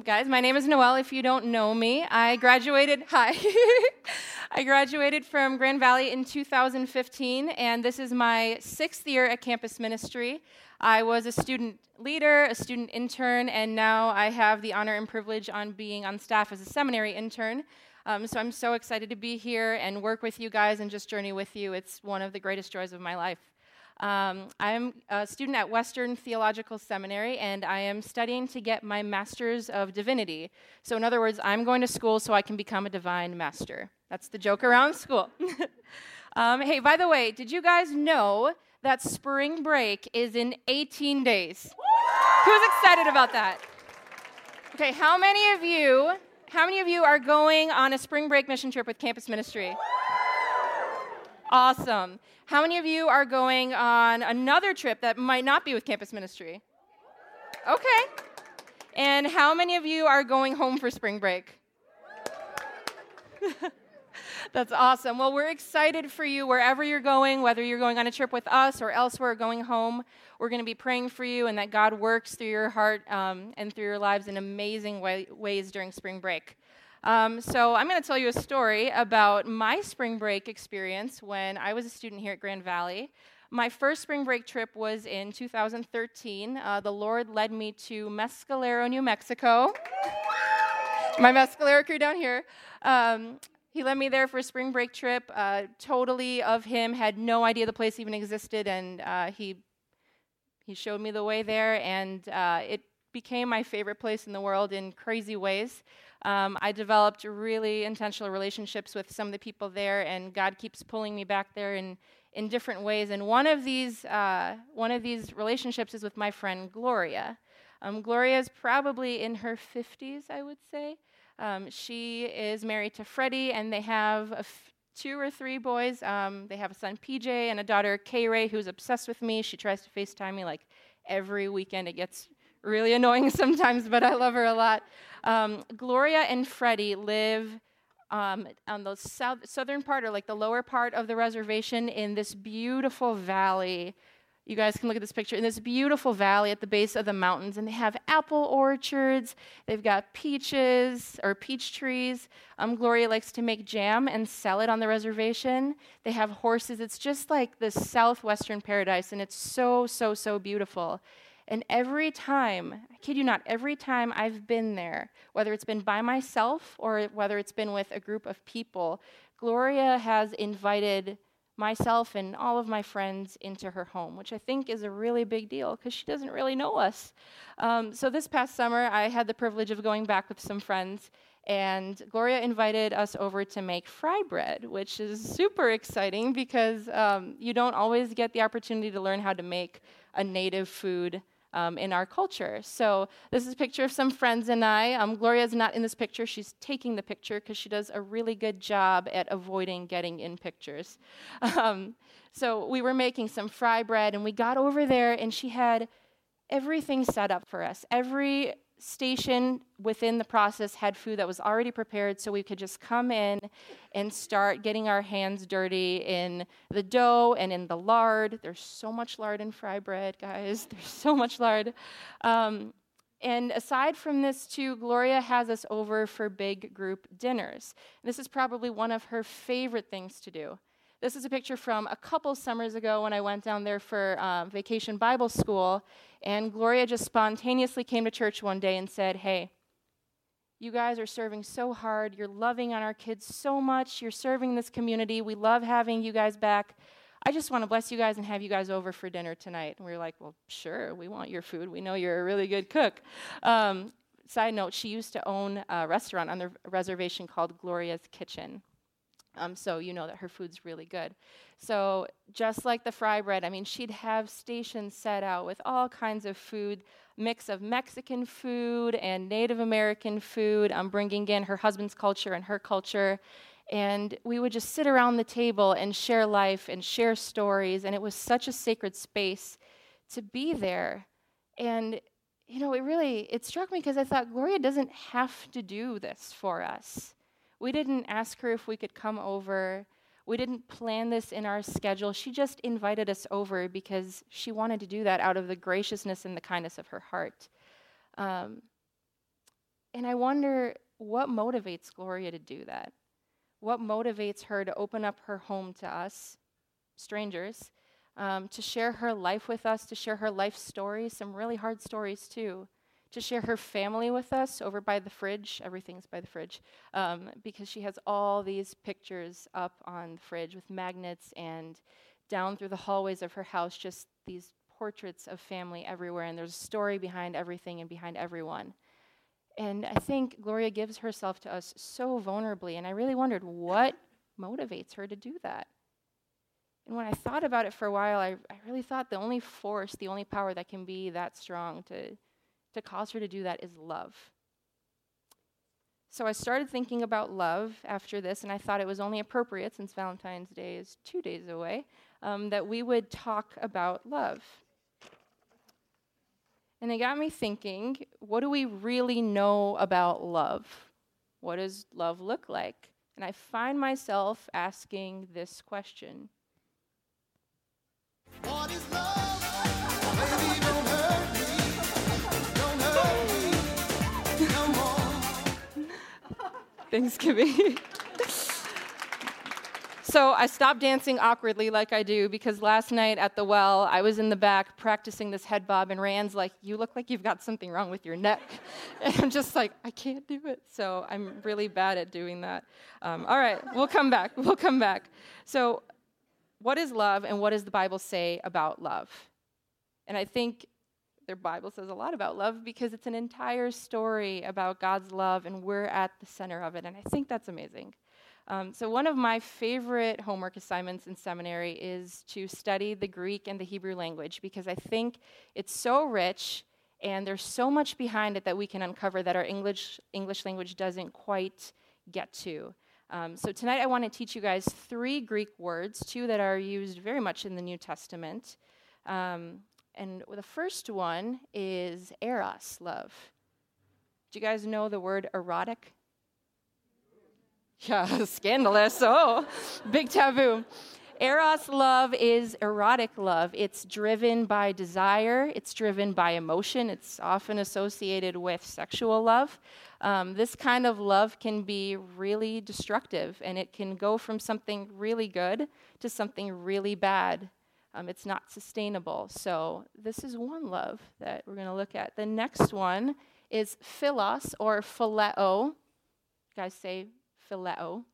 guys, my name is Noelle. If you don't know me, I graduated. Hi. I graduated from Grand Valley in 2015, and this is my sixth year at campus ministry. I was a student leader, a student intern, and now I have the honor and privilege on being on staff as a seminary intern. Um, so I'm so excited to be here and work with you guys and just journey with you. It's one of the greatest joys of my life. Um, I'm a student at Western Theological Seminary, and I am studying to get my Master's of Divinity. So, in other words, I'm going to school so I can become a divine master. That's the joke around school. um, hey, by the way, did you guys know that spring break is in 18 days? Who's excited about that? Okay, how many of you? How many of you are going on a spring break mission trip with campus ministry? Awesome. How many of you are going on another trip that might not be with campus ministry? Okay. And how many of you are going home for spring break? That's awesome. Well, we're excited for you wherever you're going, whether you're going on a trip with us or elsewhere, going home. We're going to be praying for you and that God works through your heart um, and through your lives in amazing way- ways during spring break. Um, so, I'm going to tell you a story about my spring break experience when I was a student here at Grand Valley. My first spring break trip was in 2013. Uh, the Lord led me to Mescalero, New Mexico. my Mescalero crew down here. Um, he led me there for a spring break trip. Uh, totally of him, had no idea the place even existed, and uh, he he showed me the way there, and uh, it became my favorite place in the world in crazy ways. Um, I developed really intentional relationships with some of the people there, and God keeps pulling me back there in, in different ways. And one of these, uh, one of these relationships is with my friend Gloria. Um, Gloria is probably in her 50s, I would say. Um, she is married to Freddie, and they have two or three boys. Um, they have a son, PJ, and a daughter, Kay Ray, who's obsessed with me. She tries to FaceTime me like every weekend. It gets really annoying sometimes, but I love her a lot. Um, Gloria and Freddie live um, on the south, southern part, or like the lower part of the reservation, in this beautiful valley. You guys can look at this picture in this beautiful valley at the base of the mountains, and they have apple orchards. They've got peaches or peach trees. Um, Gloria likes to make jam and sell it on the reservation. They have horses. It's just like the southwestern paradise, and it's so, so, so beautiful. And every time, I kid you not, every time I've been there, whether it's been by myself or whether it's been with a group of people, Gloria has invited myself and all of my friends into her home, which I think is a really big deal because she doesn't really know us. Um, so this past summer, I had the privilege of going back with some friends, and Gloria invited us over to make fry bread, which is super exciting because um, you don't always get the opportunity to learn how to make a native food um, in our culture. So this is a picture of some friends and I. Um, Gloria's not in this picture. She's taking the picture because she does a really good job at avoiding getting in pictures. Um, so we were making some fry bread, and we got over there, and she had everything set up for us. Every station within the process had food that was already prepared so we could just come in and start getting our hands dirty in the dough and in the lard. There's so much lard in fry bread, guys. There's so much lard. Um, and aside from this, too, Gloria has us over for big group dinners. This is probably one of her favorite things to do. This is a picture from a couple summers ago when I went down there for uh, vacation Bible school. And Gloria just spontaneously came to church one day and said, Hey, you guys are serving so hard. You're loving on our kids so much. You're serving this community. We love having you guys back. I just want to bless you guys and have you guys over for dinner tonight. And we were like, Well, sure, we want your food. We know you're a really good cook. Um, side note, she used to own a restaurant on the reservation called Gloria's Kitchen. Um, so you know that her food's really good. So just like the fry bread, I mean, she'd have stations set out with all kinds of food, mix of Mexican food and Native American food, um, bringing in her husband's culture and her culture. And we would just sit around the table and share life and share stories. And it was such a sacred space to be there. And you know, it really it struck me because I thought Gloria doesn't have to do this for us. We didn't ask her if we could come over. We didn't plan this in our schedule. She just invited us over because she wanted to do that out of the graciousness and the kindness of her heart. Um, And I wonder what motivates Gloria to do that? What motivates her to open up her home to us, strangers, um, to share her life with us, to share her life stories, some really hard stories too, to share her family with us over by the fridge. Everything's by the fridge um, because she has all these pictures up on the fridge with magnets and down through the hallways of her house, just these portraits of family everywhere. And there's a story behind everything and behind everyone. And I think Gloria gives herself to us so vulnerably. And I really wondered what motivates her to do that. And when I thought about it for a while, I, I really thought the only force, the only power that can be that strong to, to cause her to do that is love. So I started thinking about love after this, and I thought it was only appropriate, since Valentine's Day is two days away, um, that we would talk about love. And it got me thinking what do we really know about love? What does love look like? And I find myself asking this question What is love? Thanksgiving. So I stopped dancing awkwardly like I do because last night at the well, I was in the back practicing this head bob, and Rand's like, You look like you've got something wrong with your neck. And I'm just like, I can't do it. So I'm really bad at doing that. Um, all right, we'll come back. We'll come back. So, what is love, and what does the Bible say about love? And I think their Bible says a lot about love because it's an entire story about God's love, and we're at the center of it. And I think that's amazing. Um, so, one of my favorite homework assignments in seminary is to study the Greek and the Hebrew language because I think it's so rich and there's so much behind it that we can uncover that our English, English language doesn't quite get to. Um, so, tonight I want to teach you guys three Greek words, two that are used very much in the New Testament. Um, and the first one is eros, love. Do you guys know the word erotic? Yeah, scandalous. Oh, big taboo. Eros love is erotic love. It's driven by desire, it's driven by emotion, it's often associated with sexual love. Um, this kind of love can be really destructive, and it can go from something really good to something really bad. Um, it's not sustainable. So, this is one love that we're going to look at. The next one is philos or phileo. You guys say phileo.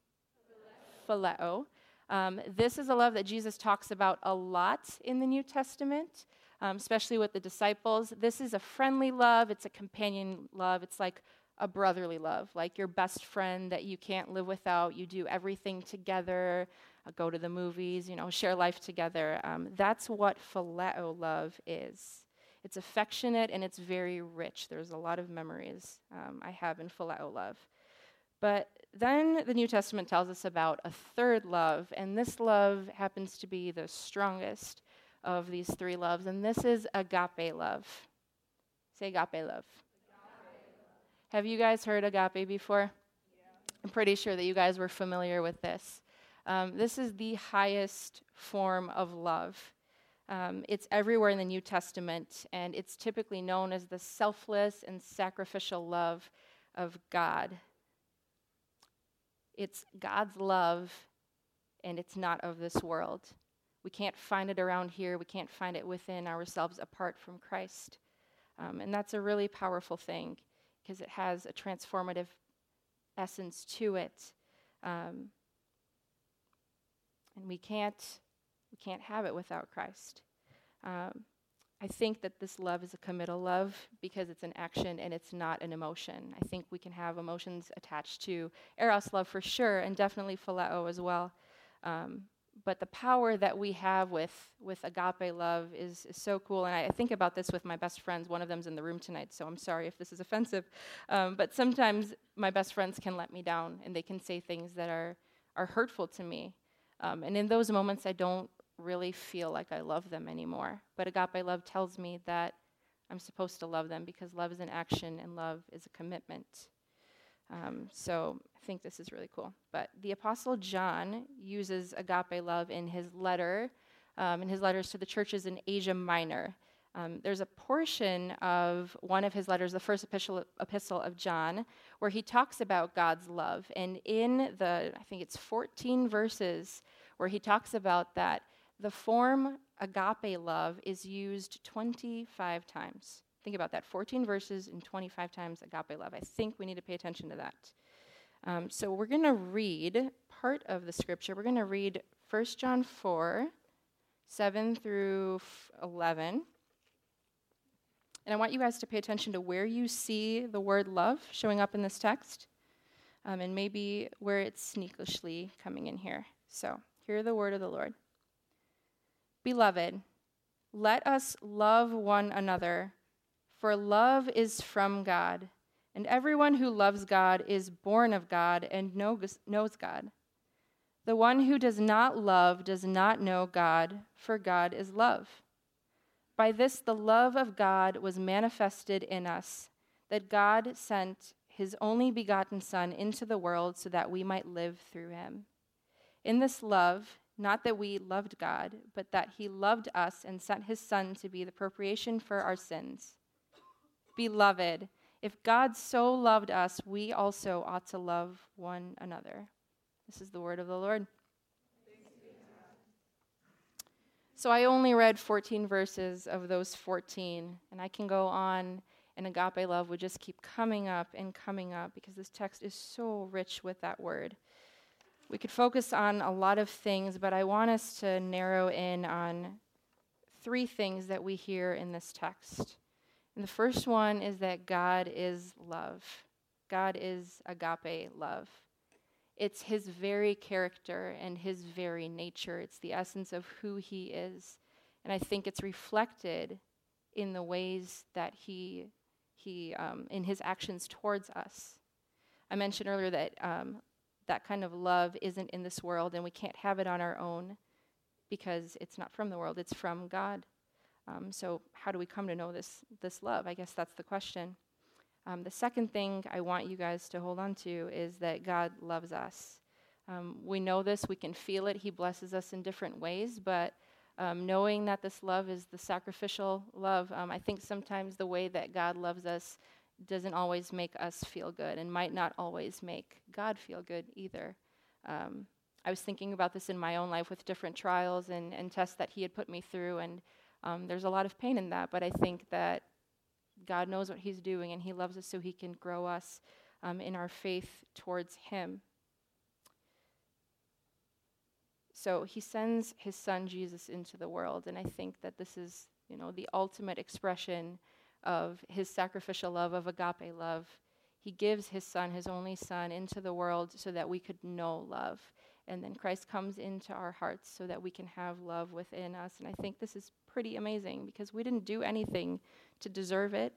Phileo. Um, this is a love that Jesus talks about a lot in the New Testament, um, especially with the disciples. This is a friendly love, it's a companion love, it's like a brotherly love, like your best friend that you can't live without. You do everything together, go to the movies, you know, share life together. Um, that's what phileo love is. It's affectionate and it's very rich. There's a lot of memories um, I have in phileo love. But then the New Testament tells us about a third love, and this love happens to be the strongest of these three loves, and this is agape love. Say agape love. Agape. Have you guys heard agape before? Yeah. I'm pretty sure that you guys were familiar with this. Um, this is the highest form of love. Um, it's everywhere in the New Testament, and it's typically known as the selfless and sacrificial love of God. It's God's love, and it's not of this world. We can't find it around here. We can't find it within ourselves apart from Christ. Um, and that's a really powerful thing because it has a transformative essence to it. Um, and we can't, we can't have it without Christ. Um, I think that this love is a committal love because it's an action and it's not an emotion. I think we can have emotions attached to Eros love for sure, and definitely Phileo as well. Um, but the power that we have with, with agape love is, is so cool. And I, I, think about this with my best friends. One of them's in the room tonight, so I'm sorry if this is offensive. Um, but sometimes my best friends can let me down and they can say things that are, are hurtful to me. Um, and in those moments, I don't really feel like I love them anymore. But agape love tells me that I'm supposed to love them because love is an action and love is a commitment. Um, so I think this is really cool. But the Apostle John uses agape love in his letter, um, in his letters to the churches in Asia Minor. Um, there's a portion of one of his letters, the first epistle, epistle of John, where he talks about God's love. And in the, I think it's 14 verses, where he talks about that, the form agape love is used 25 times. Think about that 14 verses and 25 times agape love. I think we need to pay attention to that. Um, so we're going to read part of the scripture. We're going to read 1 John 4, 7 through 11. And I want you guys to pay attention to where you see the word love showing up in this text, um, and maybe where it's sneakishly coming in here. So, hear the word of the Lord. Beloved, let us love one another, for love is from God, and everyone who loves God is born of God and knows, knows God. The one who does not love does not know God, for God is love. By this, the love of God was manifested in us, that God sent his only begotten Son into the world so that we might live through him. In this love, not that we loved God, but that he loved us and sent his Son to be the propitiation for our sins. Beloved, if God so loved us, we also ought to love one another. This is the word of the Lord. So I only read 14 verses of those 14, and I can go on, and agape love would just keep coming up and coming up because this text is so rich with that word. We could focus on a lot of things, but I want us to narrow in on three things that we hear in this text. And the first one is that God is love. God is agape love. It's his very character and his very nature. It's the essence of who he is. And I think it's reflected in the ways that he, he um, in his actions towards us. I mentioned earlier that um, that kind of love isn't in this world and we can't have it on our own because it's not from the world, it's from God. Um, so, how do we come to know this, this love? I guess that's the question. Um, the second thing I want you guys to hold on to is that God loves us. Um, we know this, we can feel it. He blesses us in different ways, but um, knowing that this love is the sacrificial love, um, I think sometimes the way that God loves us doesn't always make us feel good and might not always make God feel good either. Um, I was thinking about this in my own life with different trials and, and tests that He had put me through, and um, there's a lot of pain in that, but I think that God knows what He's doing, and He loves us so He can grow us um, in our faith towards Him. So He sends His Son Jesus into the world, and I think that this is, you know, the ultimate expression of His sacrificial love, of agape love. He gives His Son, His only Son, into the world so that we could know love. And then Christ comes into our hearts so that we can have love within us. And I think this is pretty amazing because we didn't do anything to deserve it.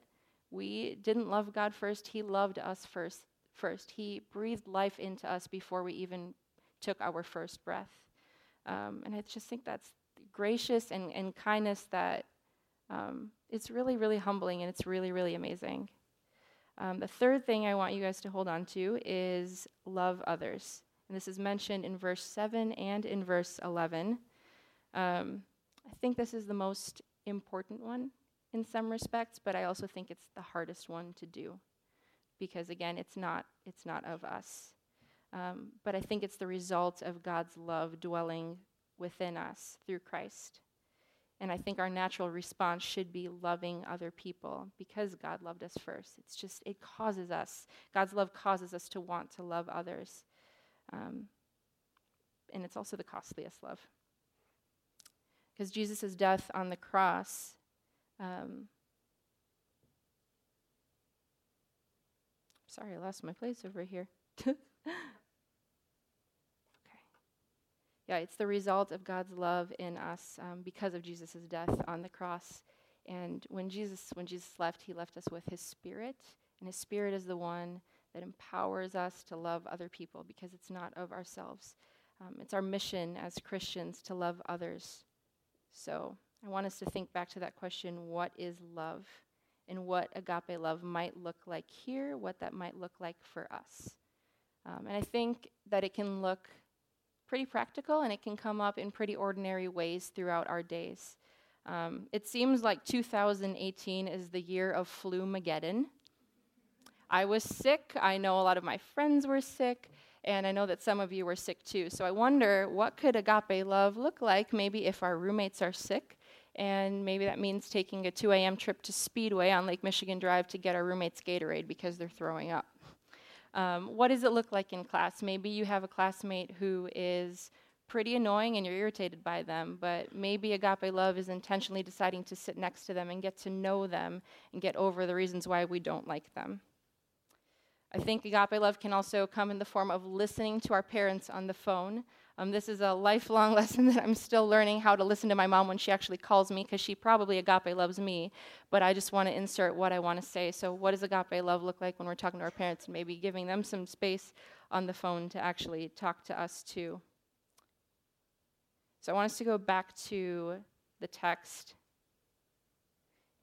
We didn't love God first, He loved us first. First, He breathed life into us before we even took our first breath. Um, and I just think that's gracious and, and kindness that um, it's really, really humbling and it's really, really amazing. Um, the third thing I want you guys to hold on to is love others. And this is mentioned in verse 7 and in verse 11. Um, I think this is the most important one in some respects, but I also think it's the hardest one to do because again, it's not it's not of us. Um, but I think it's the result of God's love dwelling within us through Christ. And I think our natural response should be loving other people because God loved us first. It's just, it causes us, God's love causes us to want to love others. Um, and it's also the costliest love. Because Jesus' death on the cross um, sorry, I lost my place over here. okay. Yeah, it's the result of God's love in us um, because of Jesus' death on the cross. And when Jesus, when Jesus left, he left us with his spirit, and his spirit is the one that empowers us to love other people because it's not of ourselves. Um, it's our mission as Christians to love others. So I want us to think back to that question what is love? And what agape love might look like here, what that might look like for us. Um, and I think that it can look pretty practical and it can come up in pretty ordinary ways throughout our days. Um, it seems like 2018 is the year of flu Mageddon. I was sick. I know a lot of my friends were sick, and I know that some of you were sick too. So I wonder what could agape love look like maybe if our roommates are sick, and maybe that means taking a 2 a.m. trip to Speedway on Lake Michigan Drive to get our roommates Gatorade because they're throwing up. Um, what does it look like in class? Maybe you have a classmate who is pretty annoying and you're irritated by them, but maybe agape love is intentionally deciding to sit next to them and get to know them and get over the reasons why we don't like them. I think agape love can also come in the form of listening to our parents on the phone. Um, this is a lifelong lesson that I'm still learning how to listen to my mom when she actually calls me because she probably agape loves me, but I just want to insert what I want to say. So, what does agape love look like when we're talking to our parents and maybe giving them some space on the phone to actually talk to us too? So, I want us to go back to the text.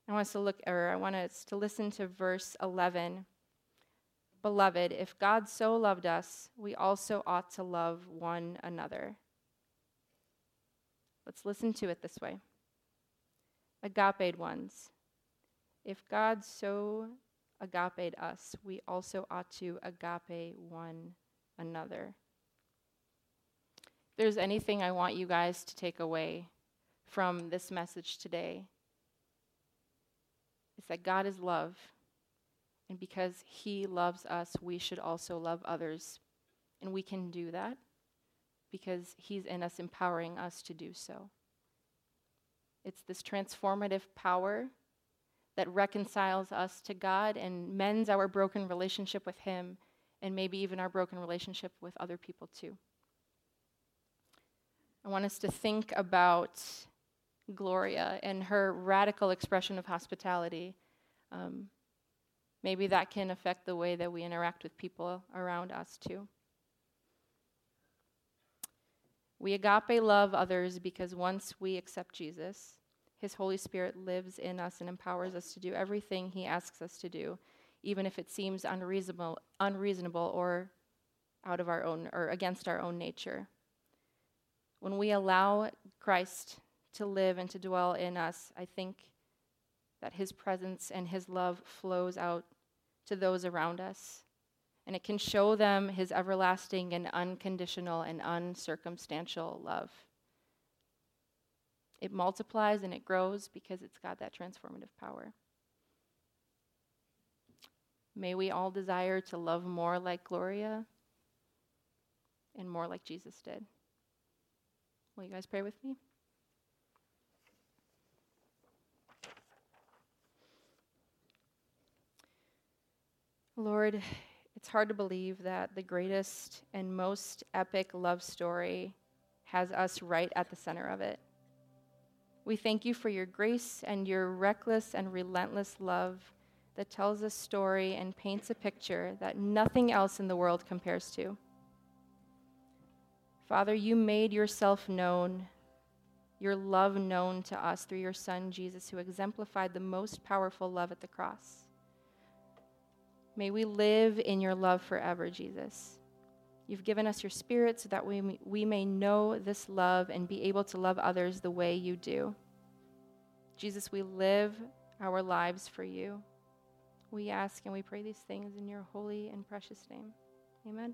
I want us to look, or I want us to listen to verse 11. Beloved, if God so loved us, we also ought to love one another. Let's listen to it this way. Agape ones, if God so agape us, we also ought to agape one another. If there's anything I want you guys to take away from this message today, it's that God is love and because He loves us, we should also love others. And we can do that because He's in us, empowering us to do so. It's this transformative power that reconciles us to God and mends our broken relationship with Him, and maybe even our broken relationship with other people too. I want us to think about Gloria and her radical expression of hospitality. Um, Maybe that can affect the way that we interact with people around us too. We agape love others because once we accept Jesus, his Holy Spirit lives in us and empowers us to do everything he asks us to do, even if it seems unreasonable, unreasonable or out of our own or against our own nature. When we allow Christ to live and to dwell in us, I think that his presence and his love flows out to those around us. And it can show them his everlasting and unconditional and uncircumstantial love. It multiplies and it grows because it's got that transformative power. May we all desire to love more like Gloria and more like Jesus did. Will you guys pray with me? Lord, it's hard to believe that the greatest and most epic love story has us right at the center of it. We thank you for your grace and your reckless and relentless love that tells a story and paints a picture that nothing else in the world compares to. Father, you made yourself known, your love known to us through your Son, Jesus, who exemplified the most powerful love at the cross. May we live in your love forever, Jesus. You've given us your spirit so that we, we may know this love and be able to love others the way you do. Jesus, we live our lives for you. We ask and we pray these things in your holy and precious name. Amen.